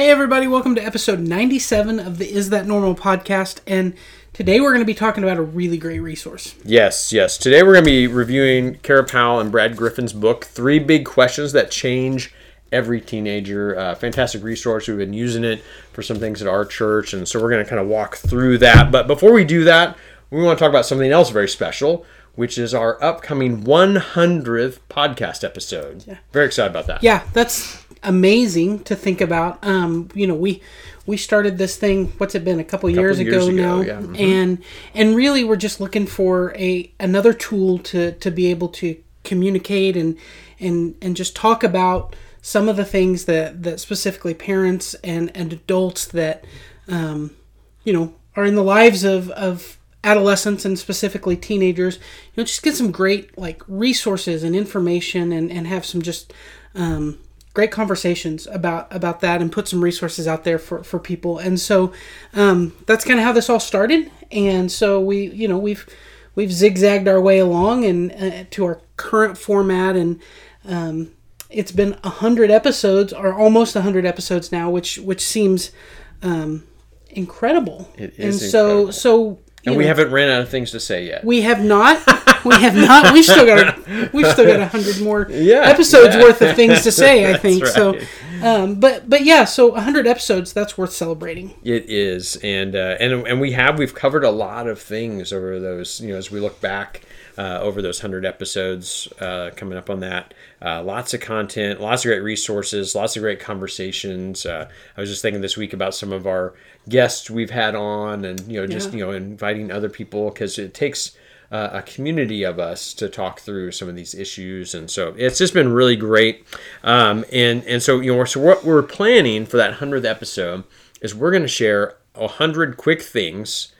Hey, everybody, welcome to episode 97 of the Is That Normal podcast. And today we're going to be talking about a really great resource. Yes, yes. Today we're going to be reviewing Kara Powell and Brad Griffin's book, Three Big Questions That Change Every Teenager. Uh, fantastic resource. We've been using it for some things at our church. And so we're going to kind of walk through that. But before we do that, we want to talk about something else very special. Which is our upcoming 100th podcast episode. Yeah. Very excited about that. Yeah, that's amazing to think about. Um, you know, we we started this thing. What's it been? A couple, couple years, years, ago, now, yeah. mm-hmm. and and really we're just looking for a another tool to to be able to communicate and and and just talk about some of the things that that specifically parents and and adults that um, you know are in the lives of of adolescents and specifically teenagers you know just get some great like resources and information and and have some just um, great conversations about about that and put some resources out there for for people and so um, that's kind of how this all started and so we you know we've we've zigzagged our way along and uh, to our current format and um, it's been a hundred episodes or almost a hundred episodes now which which seems um, incredible it is and so incredible. so and we haven't ran out of things to say yet. We have not. we have not. We've still got. A, we've still got a hundred more yeah, episodes yeah. worth of things to say. I think right. so. Um, but but yeah, so hundred episodes. That's worth celebrating. It is, and uh, and and we have we've covered a lot of things over those. You know, as we look back uh, over those 100 episodes uh, coming up on that. Uh, lots of content, lots of great resources, lots of great conversations. Uh, I was just thinking this week about some of our guests we've had on and, you know, just, yeah. you know, inviting other people because it takes uh, a community of us to talk through some of these issues. And so it's just been really great. Um, and, and so, you know, so what we're planning for that 100th episode is we're going to share a 100 quick things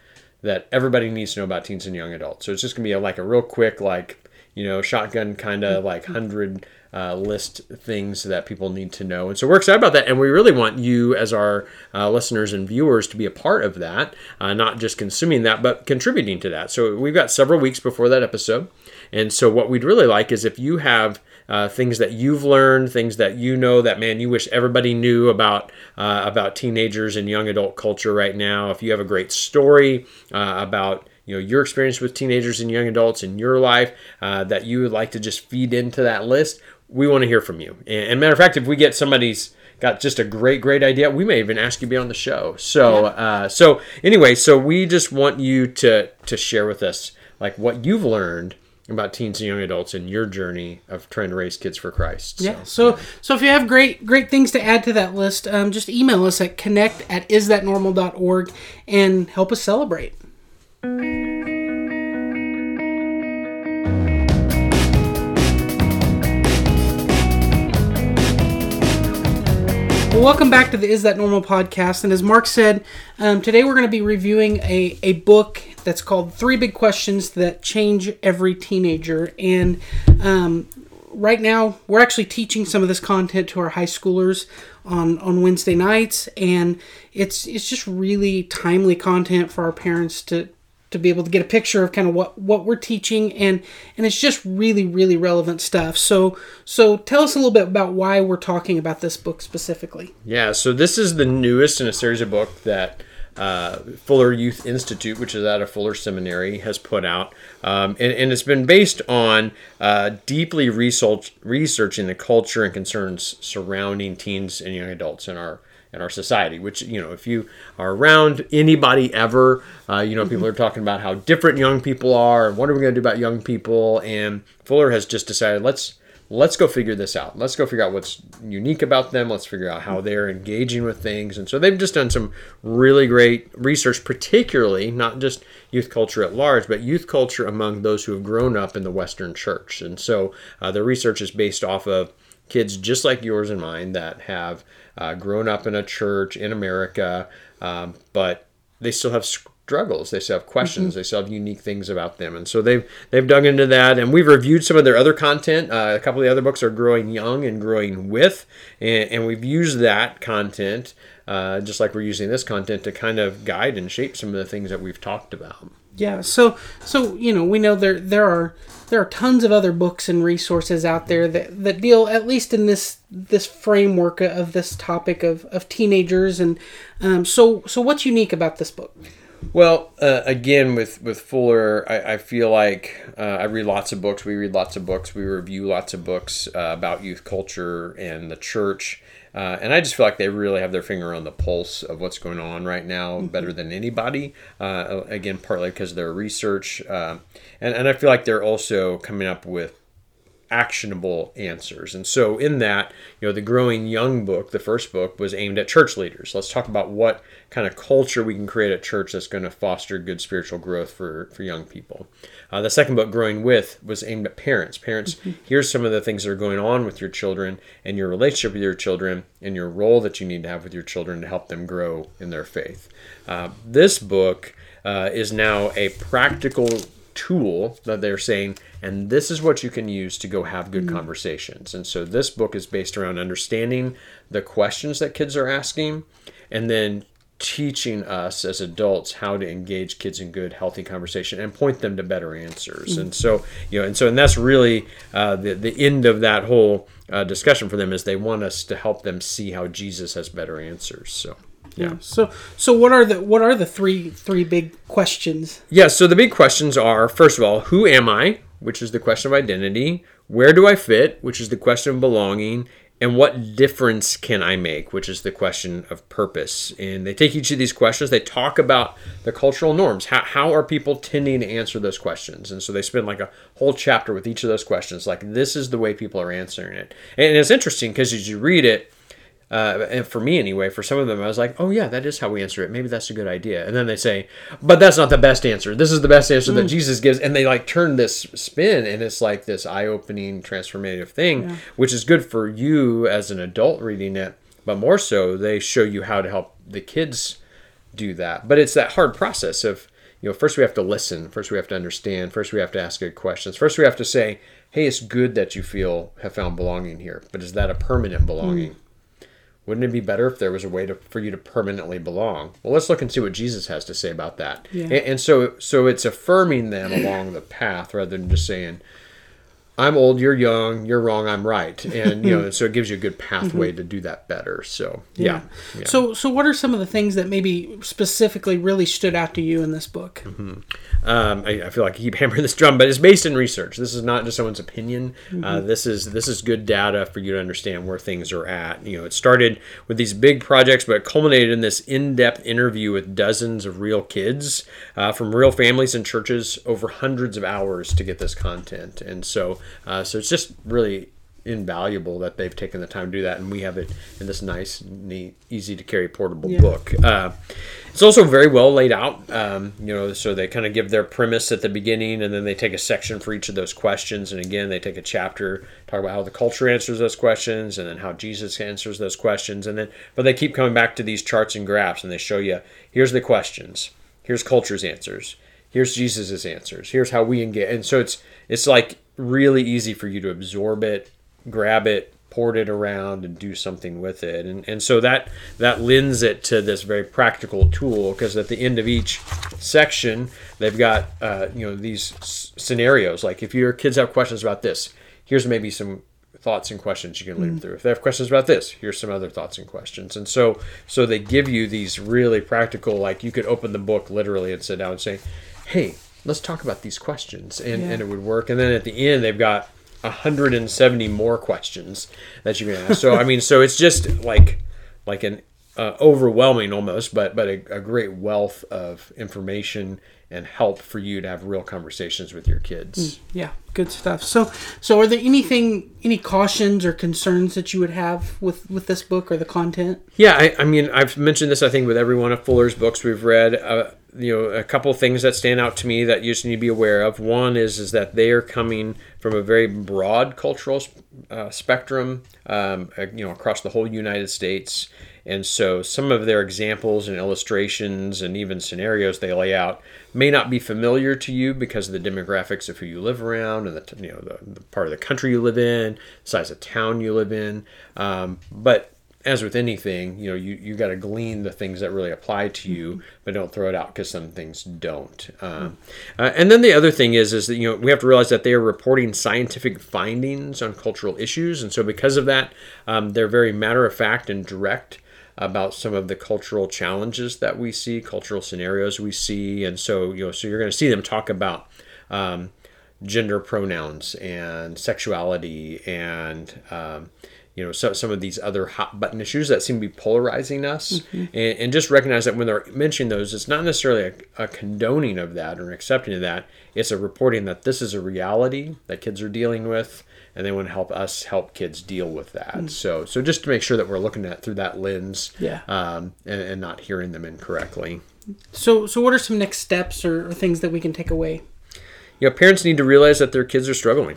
that everybody needs to know about teens and young adults. So it's just gonna be a, like a real quick, like you know, shotgun kind of like hundred uh, list things that people need to know. And so we're excited about that, and we really want you as our uh, listeners and viewers to be a part of that, uh, not just consuming that, but contributing to that. So we've got several weeks before that episode, and so what we'd really like is if you have uh, things that you've learned, things that you know that man you wish everybody knew about uh, about teenagers and young adult culture right now. If you have a great story uh, about you know your experience with teenagers and young adults in your life uh, that you would like to just feed into that list, we want to hear from you. And, and matter of fact, if we get somebody's got just a great great idea we may even ask you to be on the show so yeah. uh, so anyway so we just want you to to share with us like what you've learned about teens and young adults in your journey of trying to raise kids for Christ. Yeah. So, so, so if you have great, great things to add to that list, um, just email us at connect at isthatnormal.org and help us celebrate. Well, welcome back to the Is That Normal podcast. And as Mark said, um, today we're going to be reviewing a, a book that's called Three Big Questions That Change Every Teenager. And um, right now, we're actually teaching some of this content to our high schoolers on, on Wednesday nights. And it's, it's just really timely content for our parents to, to be able to get a picture of kind of what what we're teaching and and it's just really really relevant stuff so so tell us a little bit about why we're talking about this book specifically yeah so this is the newest in a series of books that uh, Fuller Youth Institute, which is out of Fuller Seminary, has put out. Um, and, and, it's been based on uh, deeply research, researching the culture and concerns surrounding teens and young adults in our in our society. Which you know, if you are around anybody ever, uh, you know, people are talking about how different young people are and what are we going to do about young people. And Fuller has just decided let's let's go figure this out. Let's go figure out what's unique about them. Let's figure out how they're engaging with things. And so they've just done some really great research, particularly not just youth culture at large, but youth culture among those who have grown up in the Western church. And so uh, the research is based off of kids just like yours and mine that have uh, grown up in a church in America, um, but they still have struggles. They still have questions. Mm-hmm. They still have unique things about them, and so they've they've dug into that. And we've reviewed some of their other content. Uh, a couple of the other books are growing young and growing with, and, and we've used that content. Uh, just like we're using this content to kind of guide and shape some of the things that we've talked about. Yeah. So so you know we know there there are there are tons of other books and resources out there that, that deal at least in this this framework of this topic of, of teenagers and um, so so what's unique about this book well uh, again with with fuller i, I feel like uh, i read lots of books we read lots of books we review lots of books uh, about youth culture and the church uh, and I just feel like they really have their finger on the pulse of what's going on right now mm-hmm. better than anybody. Uh, again, partly because of their research. Uh, and, and I feel like they're also coming up with actionable answers. And so in that, you know, the Growing Young book, the first book, was aimed at church leaders. Let's talk about what kind of culture we can create at church that's going to foster good spiritual growth for, for young people. Uh, the second book, Growing With, was aimed at parents. Parents, mm-hmm. here's some of the things that are going on with your children and your relationship with your children and your role that you need to have with your children to help them grow in their faith. Uh, this book uh, is now a practical tool that they're saying, and this is what you can use to go have good mm-hmm. conversations. And so this book is based around understanding the questions that kids are asking and then teaching us as adults how to engage kids in good healthy conversation and point them to better answers mm-hmm. and so you know and so and that's really uh, the, the end of that whole uh, discussion for them is they want us to help them see how jesus has better answers so yeah. So so what are the what are the three three big questions? Yeah, so the big questions are first of all, who am I, which is the question of identity, where do I fit, which is the question of belonging, and what difference can I make, which is the question of purpose. And they take each of these questions, they talk about the cultural norms. How, how are people tending to answer those questions? And so they spend like a whole chapter with each of those questions, like this is the way people are answering it. And it's interesting because as you read it, uh, and for me anyway, for some of them, I was like, oh yeah, that is how we answer it. Maybe that's a good idea. And then they say, but that's not the best answer. This is the best answer mm. that Jesus gives. And they like turn this spin, and it's like this eye-opening, transformative thing, yeah. which is good for you as an adult reading it. But more so, they show you how to help the kids do that. But it's that hard process of, you know, first we have to listen. First we have to understand. First we have to ask good questions. First we have to say, hey, it's good that you feel have found belonging here, but is that a permanent belonging? Mm wouldn't it be better if there was a way to, for you to permanently belong? Well, let's look and see what Jesus has to say about that. Yeah. And, and so, so it's affirming them along the path rather than just saying, I'm old, you're young, you're wrong, I'm right, and you know, so it gives you a good pathway mm-hmm. to do that better. So yeah. yeah. So so what are some of the things that maybe specifically really stood out to you in this book? Mm-hmm. Um, I, I, feel like I keep hammering this drum, but it's based in research. This is not just someone's opinion. Uh, mm-hmm. Uh, this is this is good data for you to understand where things are at. You know, it started with these big projects, but it culminated in this in-depth interview with dozens of real kids uh, from real families and churches over hundreds of hours to get this content, and so uh, so it's just really invaluable that they've taken the time to do that, and we have it in this nice, neat, easy to carry portable yeah. book. Uh, it's also very well laid out. Um, you know, so they kind of give their premise at the beginning, and then they take a section for each of those questions, and again they take a chapter talk about how the culture answers those questions, and then how Jesus answers those questions, and then but they keep coming back to these charts and graphs, and they show you here's the questions, here's culture's answers, here's Jesus's answers, here's how we engage, and so it's it's like really easy for you to absorb it, grab it, port it around, and do something with it. And, and so that that lends it to this very practical tool because at the end of each section, they've got uh, you know these s- scenarios. Like if your kids have questions about this, here's maybe some thoughts and questions you can lead mm. through. If they have questions about this, here's some other thoughts and questions. And so so they give you these really practical, like you could open the book literally and sit down and say, hey, let's talk about these questions and, yeah. and it would work and then at the end they've got 170 more questions that you can ask so i mean so it's just like like an uh, overwhelming almost but but a, a, great wealth of information and help for you to have real conversations with your kids. Mm, yeah good stuff. So so are there anything any cautions or concerns that you would have with with this book or the content? Yeah i, I mean i've mentioned this i think with every one of fuller's books we've read. Uh, you know a couple things that stand out to me that you just need to be aware of. One is is that they are coming from a very broad cultural uh, spectrum um, uh, you know across the whole united states and so some of their examples and illustrations and even scenarios they lay out may not be familiar to you because of the demographics of who you live around and the you know the, the part of the country you live in size of town you live in um, but as with anything, you know, you, you got to glean the things that really apply to you, mm-hmm. but don't throw it out because some things don't. Um, uh, and then the other thing is, is that you know we have to realize that they are reporting scientific findings on cultural issues, and so because of that, um, they're very matter of fact and direct about some of the cultural challenges that we see, cultural scenarios we see, and so you know, so you're going to see them talk about. Um, gender pronouns and sexuality and um, you know so, some of these other hot button issues that seem to be polarizing us. Mm-hmm. and, and, just recognize that when they're mentioning those it's not necessarily a, a, condoning of that or an accepting of that. It's a reporting that this is a reality that kids are dealing with and they want to help us help kids deal with that. Mm-hmm. so so just to make sure that we're looking at through that lens yeah. um, and, and not hearing them incorrectly. So so what are some next steps or, or things that we can take away? You know parents need to realize that their kids are struggling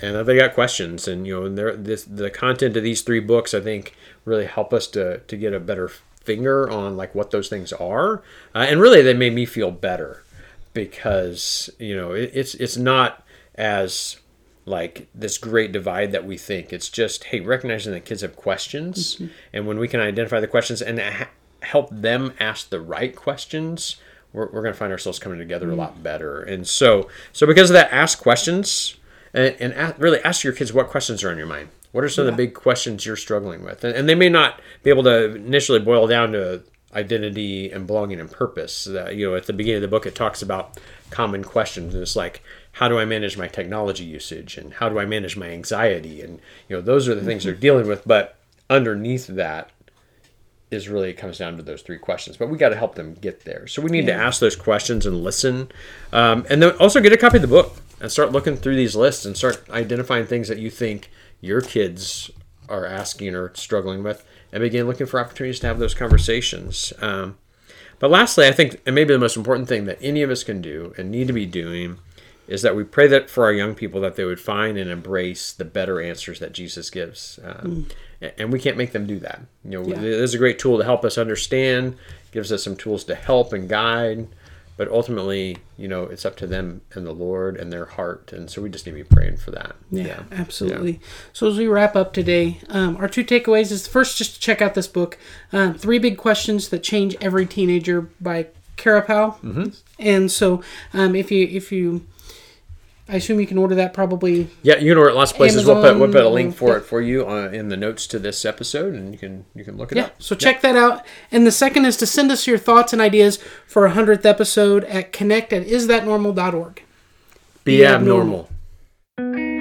and they got questions and you know and this the content of these three books i think really help us to to get a better finger on like what those things are uh, and really they made me feel better because you know it, it's it's not as like this great divide that we think it's just hey recognizing that kids have questions mm-hmm. and when we can identify the questions and ha- help them ask the right questions we're, we're going to find ourselves coming together mm-hmm. a lot better and so so because of that ask questions and, and ask, really ask your kids what questions are on your mind. What are some yeah. of the big questions you're struggling with? And, and, they may not be able to initially boil down to identity and belonging and purpose. Uh, you know, at the beginning of the book, it talks about common questions. And it's like, how do I manage my technology usage? And how do I manage my anxiety? And, you know, those are the things they're mm-hmm. dealing with. But underneath that is really it comes down to those three questions. But we got to help them get there. So we need yeah. to ask those questions and listen. Um, and then also get a copy of the book and start looking through these lists and start identifying things that you think your kids are asking or struggling with and begin looking for opportunities to have those conversations. Um, but lastly, I think, and maybe the most important thing that any of us can do and need to be doing is that we pray that for our young people that they would find and embrace the better answers that Jesus gives. Um, mm. And we can't make them do that. You know, yeah. there's a great tool to help us understand, gives us some tools to help and guide but ultimately, you know, it's up to them and the Lord and their heart, and so we just need to be praying for that. Yeah, yeah. absolutely. Yeah. So as we wrap up today, um, our two takeaways is first just to check out this book, um, Three Big Questions That Change Every Teenager by Powell. Mm-hmm. And so, um, if you if you I assume you can order that probably. Yeah, you can order it lots of places. Amazon, we'll put we'll put a link for yeah. it for you uh, in the notes to this episode, and you can you can look it yeah, up. So check that out. And the second is to send us your thoughts and ideas for a hundredth episode at connect at isthatnormal.org. Be, Be abnormal. abnormal.